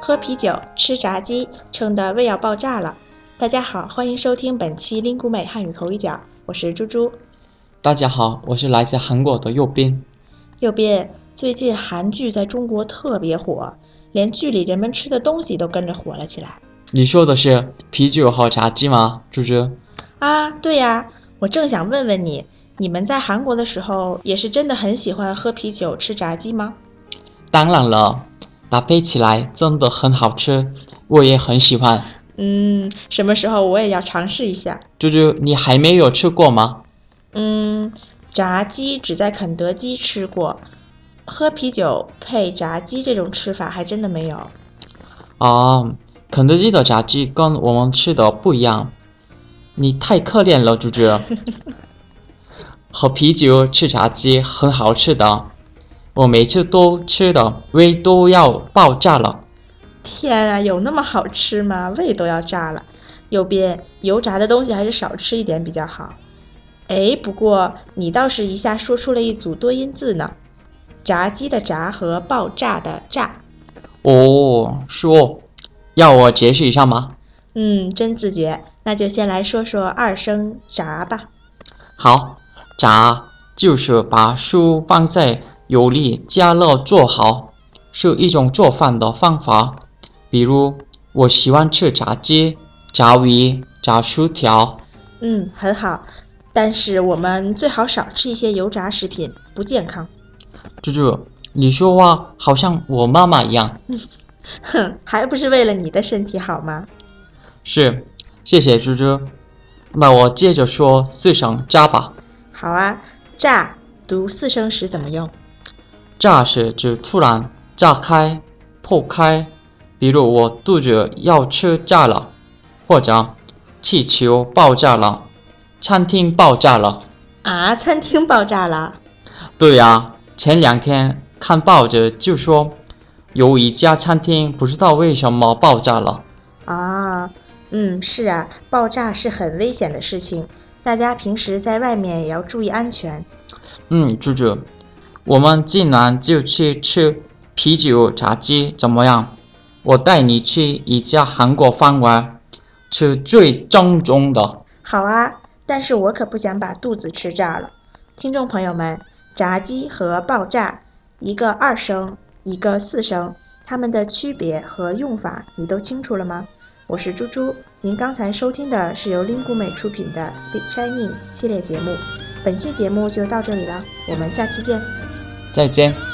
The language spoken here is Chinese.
喝啤酒、吃炸鸡，撑得胃要爆炸了。大家好，欢迎收听本期林古美汉语口语角，我是猪猪。大家好，我是来自韩国的右边。右边，最近韩剧在中国特别火，连剧里人们吃的东西都跟着火了起来。你说的是啤酒和炸鸡吗，猪猪？啊，对呀，我正想问问你，你们在韩国的时候也是真的很喜欢喝啤酒、吃炸鸡吗？当然了，搭配起来真的很好吃，我也很喜欢。嗯，什么时候我也要尝试一下。猪猪，你还没有吃过吗？嗯，炸鸡只在肯德基吃过，喝啤酒配炸鸡这种吃法还真的没有。啊，肯德基的炸鸡跟我们吃的不一样。你太可怜了，猪猪。喝啤酒吃炸鸡很好吃的，我每次都吃的胃都要爆炸了。天啊，有那么好吃吗？胃都要炸了。右边油炸的东西还是少吃一点比较好。哎，不过你倒是一下说出了一组多音字呢，炸鸡的炸和爆炸的炸。哦，是哦，要我解释一下吗？嗯，真自觉。那就先来说说二声炸吧。好，炸就是把书放在油利加热做好，是一种做饭的方法。比如，我喜欢吃炸鸡、炸鱼、炸薯条。嗯，很好。但是我们最好少吃一些油炸食品，不健康。猪猪，你说话好像我妈妈一样。哼，还不是为了你的身体好吗？是。谢谢猪猪，那我接着说四声炸吧。好啊，炸读四声时怎么用？炸是指突然炸开、破开，比如我肚子要吃炸了，或者气球爆炸了，餐厅爆炸了。啊，餐厅爆炸了？对呀，前两天看报纸就说有一家餐厅不知道为什么爆炸了。啊。嗯，是啊，爆炸是很危险的事情，大家平时在外面也要注意安全。嗯，猪猪，我们今晚就去吃啤酒炸鸡，怎么样？我带你去一家韩国饭馆，吃最正宗的。好啊，但是我可不想把肚子吃炸了。听众朋友们，炸鸡和爆炸，一个二声，一个四声，它们的区别和用法，你都清楚了吗？我是猪猪，您刚才收听的是由 Lingu 美出品的 Speak Chinese 系列节目，本期节目就到这里了，我们下期见，再见。